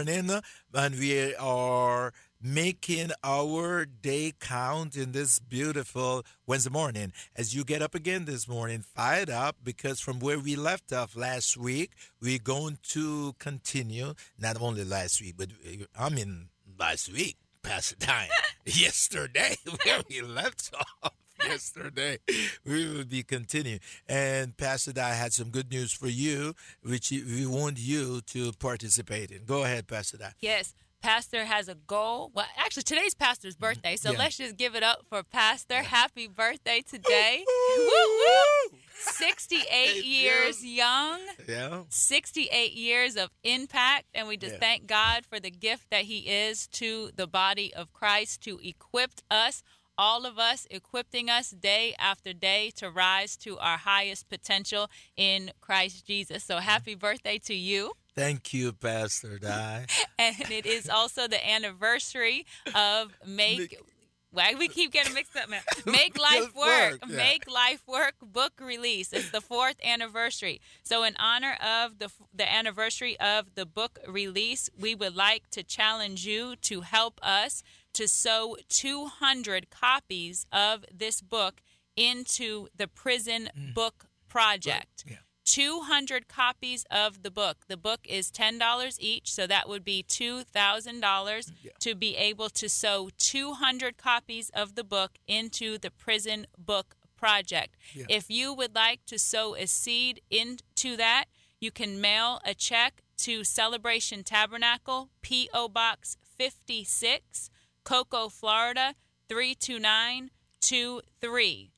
morning, and we are making our day count in this beautiful Wednesday morning. As you get up again this morning, fired up because from where we left off last week, we're going to continue. Not only last week, but uh, I mean last week, past time, yesterday, where we left off yesterday. We will be continuing. And Pastor Di had some good news for you, which we want you to participate in. Go ahead, Pastor Di. Yes. Pastor has a goal. Well, actually, today's Pastor's mm-hmm. birthday, so Yeah. let's just give it up for Pastor. Happy birthday today. woo, woo. 68 years years. young. Yeah. 68 years of impact, and we just Yeah. thank God for the gift that He is to the body of Christ to equip us, all of us, equipping us day after day to rise to our highest potential in Christ Jesus. So, mm-hmm. happy birthday to you. Thank you, Pastor Di. And it is also the anniversary of Make. Make- Why we keep getting mixed up, man? Make life work. work, yeah. Make life work. Book release. It's the fourth anniversary. So, in honor of the the anniversary of the book release, we would like to challenge you to help us to sow 200 copies of this book into the Prison mm. Book Project. Yeah. 200 copies of the book. The book is $10 each, so that would be $2,000 mm, Yeah. to be able to sow 200 copies of the book into the Prison Book Project. Yeah. If you would like to sow a seed into that, you can mail a check to Celebration Tabernacle, P.O. Box 56, Cocoa, Florida 32923.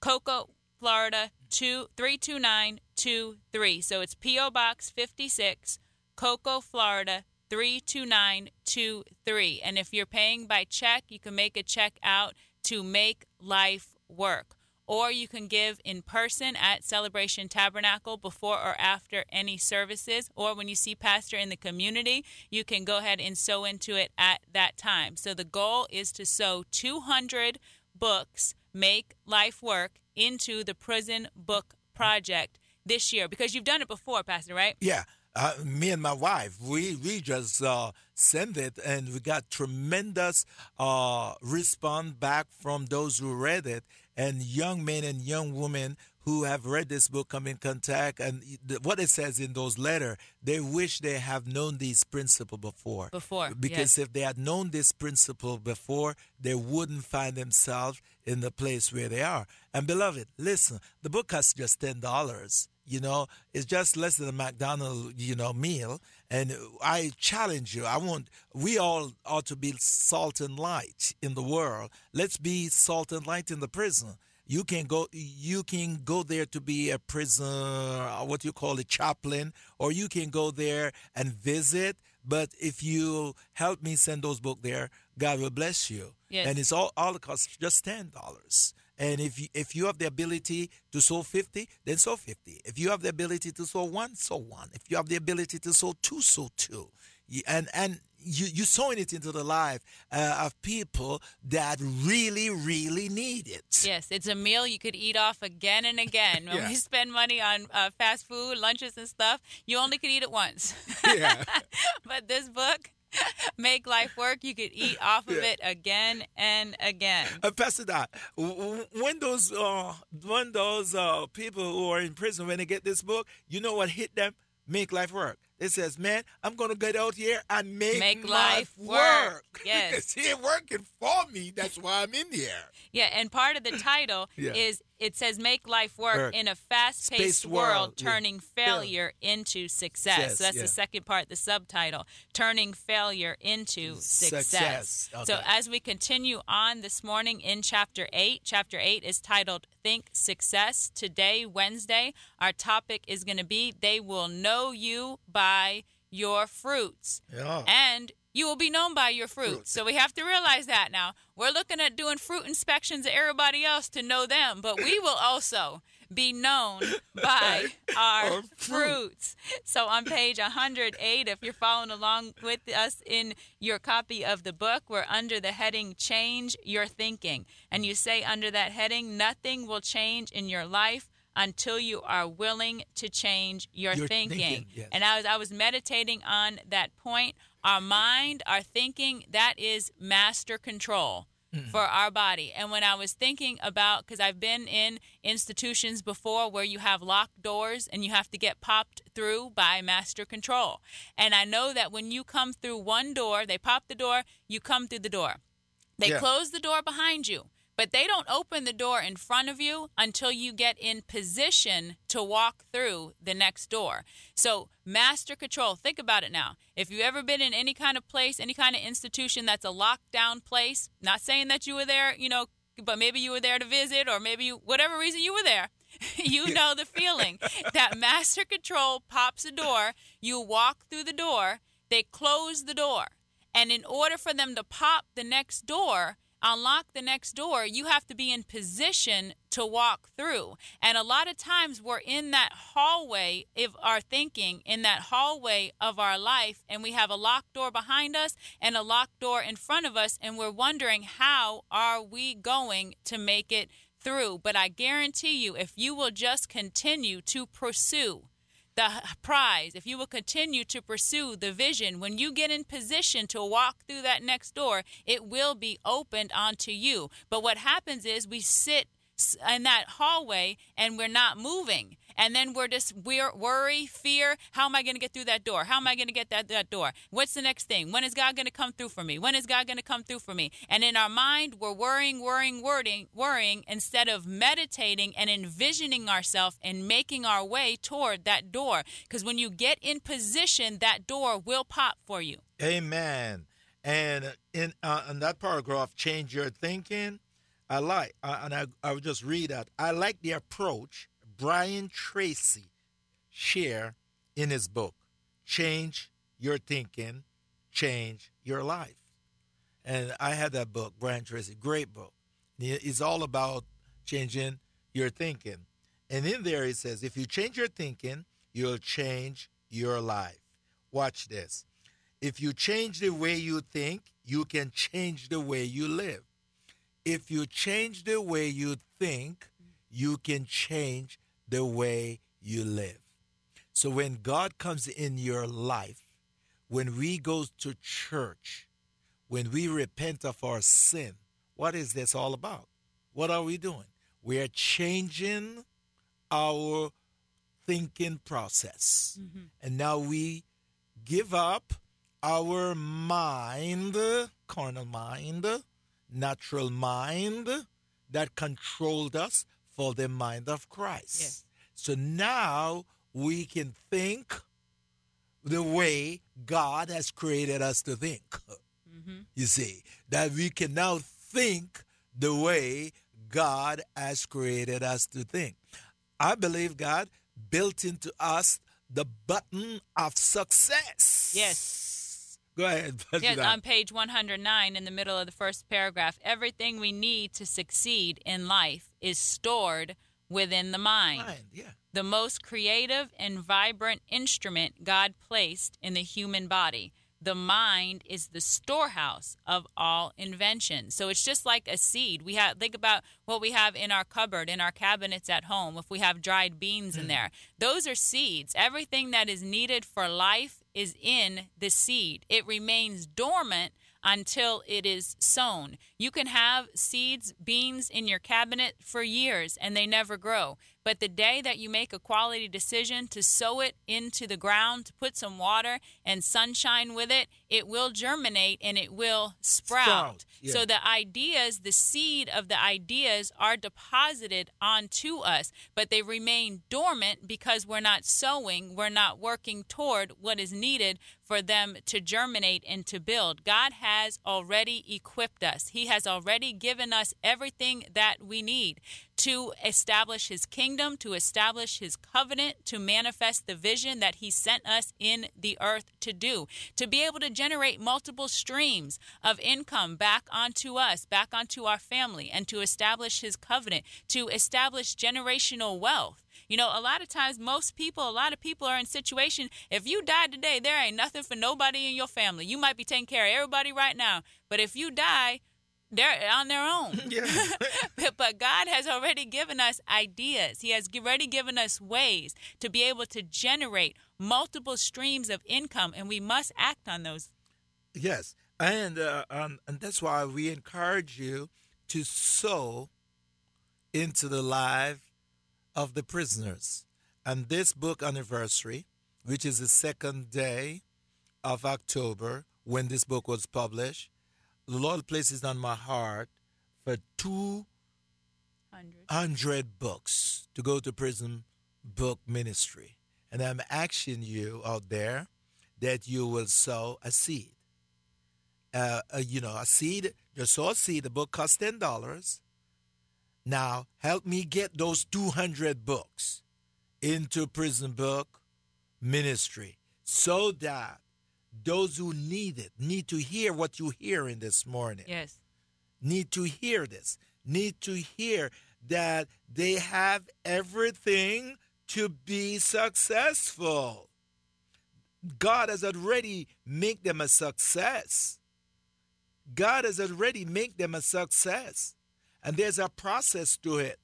Cocoa, Florida two three two nine two three. So it's PO Box fifty six, Cocoa, Florida three two nine two three. And if you're paying by check, you can make a check out to make life work. Or you can give in person at Celebration Tabernacle before or after any services. Or when you see Pastor in the community, you can go ahead and sow into it at that time. So the goal is to sow 200 books, Make Life Work, into the Prison Book Project this year because you've done it before, Pastor, right? Yeah. Uh, me and my wife, we we just uh, sent it, and we got tremendous uh, response back from those who read it, and young men and young women who have read this book come in contact, and what it says in those letters, they wish they have known these principles before. Before, because if they had known this principle before, they wouldn't find themselves in the place where they are. And beloved, listen, the book costs just ten dollars. You know, it's just less than a McDonald's, you know, meal. And I challenge you. I want we all ought to be salt and light in the world. Let's be salt and light in the prison. You can go. You can go there to be a prison, uh, what you call a chaplain, or you can go there and visit. But if you help me send those books there, God will bless you. Yes. And it's all all it costs just ten dollars. And if you, if you have the ability to sow fifty, then sow fifty. If you have the ability to sow one, sow one. If you have the ability to sow two, sow two. And and you you sowing it into the life uh, of people that really really need it. Yes, it's a meal you could eat off again and again. When Yeah. we spend money on uh, fast food, lunches, and stuff, you only could eat it once. Yeah. but this book, Make Life Work, you could eat off of Yeah. it again and again. Uh, Pastor Dot, w- when those uh, when those uh, people who are in prison when they get this book, you know what hit them? Make life work. It says, "Man, I'm gonna get out here and make, Make life work." Yes. it's here working for me. That's why I'm in here. Yeah, and part of the title Yeah. is it says make life work, Work. in a fast-paced Spaced world, world, yeah. turning failure into success. So that's yeah. the second part, the subtitle, turning failure into success. Success, So as we continue on this morning in chapter 8, chapter 8 is titled Think Success. Today, Wednesday, our topic is going to be they will know you by your fruits Yeah. and you will be known by your fruits. Fruit. So we have to realize that now. We're looking at doing fruit inspections of everybody else to know them, but we will also be known by our Our fruit. fruits. So on page 108, if you're following along with us in your copy of the book, we're under the heading Change Your Thinking. And you say under that heading, nothing will change in your life until you are willing to change your, Your thinking. thinking, yes. And I was I was meditating on that point. Our mind, our thinking, that is master control mm. for our body. And when I was thinking about, because I've been in institutions before where you have locked doors and you have to get popped through by master control. And I know that when you come through one door, they pop the door, you come through the door. They Yeah. close the door behind you. But they don't open the door in front of you until you get in position to walk through the next door. So, master control, think about it now. If you've ever been in any kind of place, any kind of institution that's a lockdown place, not saying that you were there, you know, but maybe you were there to visit or maybe you, whatever reason you were there, you know the feeling that master control pops a door, you walk through the door, they close the door. And in order for them to pop the next door, unlock the next door, you have to be in position to walk through. And a lot of times we're in that hallway of our thinking, in that hallway of our life, and we have a locked door behind us and a locked door in front of us, and we're wondering how are we going to make it through. But I guarantee you, if you will just continue to pursue the prize, if you will continue to pursue the vision, when you get in position to walk through that next door, it will be opened onto you. But what happens is we sit in that hallway and we're not moving. And then we're just we're worry, fear. How am I going to get through that door? How am I going to get that that door? What's the next thing? When is God going to come through for me? When is God going to come through for me? And in our mind, we're worrying, worrying, worrying, worrying instead of meditating and envisioning ourselves and making our way toward that door. Because when you get in position, that door will pop for you. Amen. And in uh, in that paragraph, change your thinking. I like, uh, and I, I will just read that. I like the approach Brian Tracy share in his book, Change Your Thinking, Change Your Life. And I had that book, Brian Tracy, great book. It's all about changing your thinking. And in there it says, if you change your thinking, you'll change your life. Watch this. If you change the way you think, you can change the way you live. If you change the way you think, you can change the way you live. So when God comes in your life, when we go to church, when we repent of our sin, what is this all about? What are we doing? We are changing our thinking process. Mm-hmm. And now we give up our mind, carnal mind, natural mind that controlled us for the mind of Christ. Yes. So now we can think the way God has created us to think. Mm-hmm. You see, that we can now think the way God has created us to think. I believe God built into us the button of success. Yes. Go ahead. Yes, on page 109 in the middle of the first paragraph, everything we need to succeed in life is stored within the mind. Mind, yeah. The most creative and vibrant instrument God placed in the human body. The mind is the storehouse of all invention. So it's just like a seed. We have think about what we have in our cupboard, in our cabinets at home. If we have dried beans in hmm. there, those are seeds. Everything that is needed for life is in the seed. It remains dormant until it is sown. You can have seeds, beans in your cabinet for years and they never grow. But the day that you make a quality decision to sow it into the ground, to put some water and sunshine with it, it will germinate and it will sprout. Sprout, yeah. So the ideas, the seed of the ideas are deposited onto us, but they remain dormant because we're not sowing, we're not working toward what is needed for them to germinate and to build. God has already equipped us. He has already given us everything that we need to establish his kingdom, to establish his covenant, to manifest the vision that he sent us in the earth to do, to be able to generate multiple streams of income back onto us, back onto our family, and to establish his covenant, to establish generational wealth. You know, a lot of times, most people, a lot of people are in situation. If you die today, there ain't nothing for nobody in your family. You might be taking care of everybody right now, but if you die, they're on their own. Yeah. but God has already given us ideas. He has already given us ways to be able to generate multiple streams of income, and we must act on those. Yes, and uh, um, and that's why we encourage you to sow into the life of the prisoners. And this book anniversary, which is the second day of October when this book was published, the Lord places on my heart for 200 books to go to prison book ministry. And I'm asking you out there that you will sow a seed. Uh, uh, you know, a seed, just sow a seed. The book costs $10. Now, help me get those 200 books into prison book ministry so that those who need it need to hear what you hear in this morning. Yes. Need to hear this. Need to hear that they have everything to be successful. God has already made them a success. God has already made them a success. And there's a process to it.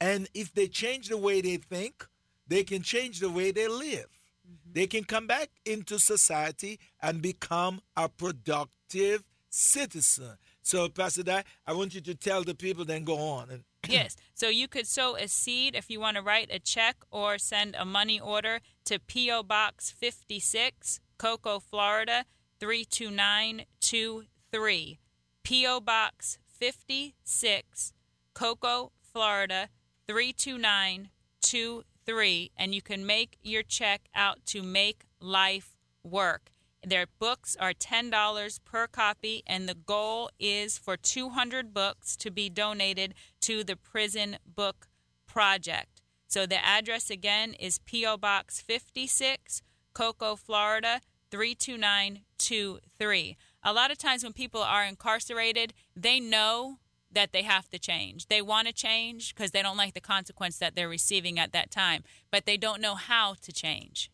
And if they change the way they think, they can change the way they live. Mm-hmm. They can come back into society and become a productive citizen. So, Pastor Di, I want you to tell the people, then go on. And yes. So you could sow a seed if you want to write a check or send a money order to P.O. Box 56, Cocoa, Florida 32923. P.O. Box 56, Cocoa, Florida 32923. And you can make your check out to Make Life Work. Their books are $10 per copy, and the goal is for 200 books to be donated to the Prison Book Project. So the address again is P.O. Box 56, Cocoa, Florida 32923. A lot of times when people are incarcerated, they know that they have to change. They want to change because they don't like the consequence that they're receiving at that time, but they don't know how to change.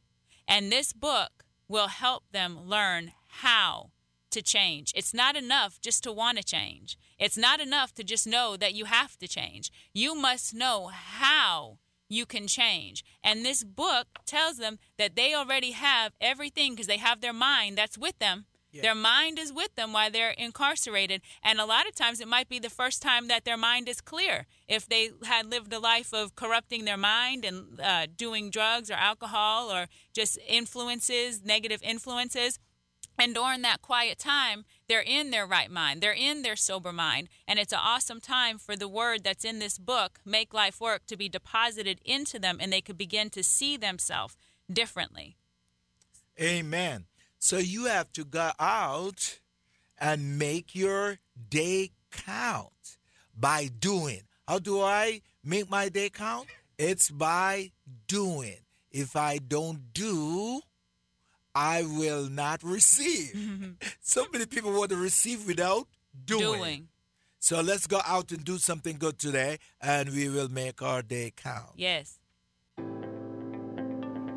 And this book will help them learn how to change. It's not enough just to want to change. It's not enough to just know that you have to change. You must know how you can change. And this book tells them that they already have everything because they have their mind that's with them. Yeah. Their mind is with them while they're incarcerated. And a lot of times it might be the first time that their mind is clear. If they had lived a life of corrupting their mind and uh, doing drugs or alcohol or just influences, negative influences, and during that quiet time, they're in their right mind. They're in their sober mind. And it's an awesome time for the word that's in this book, Make Life Work, to be deposited into them and they could begin to see themselves differently. Amen. So you have to go out and make your day count by doing. How do I make my day count? It's by doing. If I don't do, I will not receive. so many people want to receive without doing. doing. So let's go out and do something good today, and we will make our day count. Yes.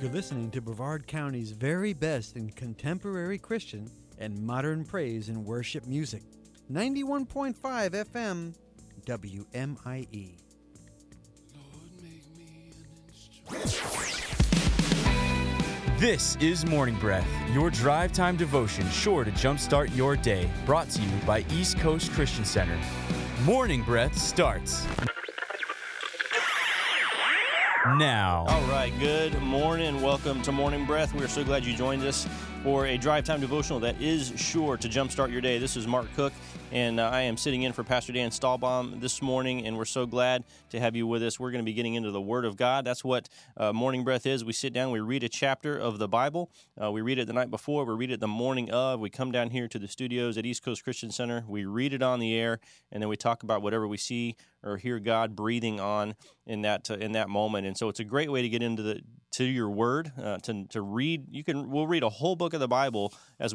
You're listening to Brevard County's very best in contemporary Christian and modern praise and worship music. 91.5 FM WMIE. This is Morning Breath, your drive time devotion sure to jumpstart your day, brought to you by East Coast Christian Center. Morning Breath starts now. All right, good morning. Welcome to Morning Breath. We are so glad you joined us for a drive time devotional that is sure to jumpstart your day. This is Mark Cook, and uh, I am sitting in for Pastor Dan Stahlbaum this morning, and we're so glad to have you with us. We're going to be getting into the Word of God. That's what uh, Morning Breath is. We sit down, we read a chapter of the Bible. Uh, we read it the night before, we read it the morning of. We come down here to the studios at East Coast Christian Center, we read it on the air, and then we talk about whatever we see or hear God breathing on in that uh, in that moment. And so it's a great way to get into the to your Word uh, to to read. You can we'll read a whole book of the Bible as we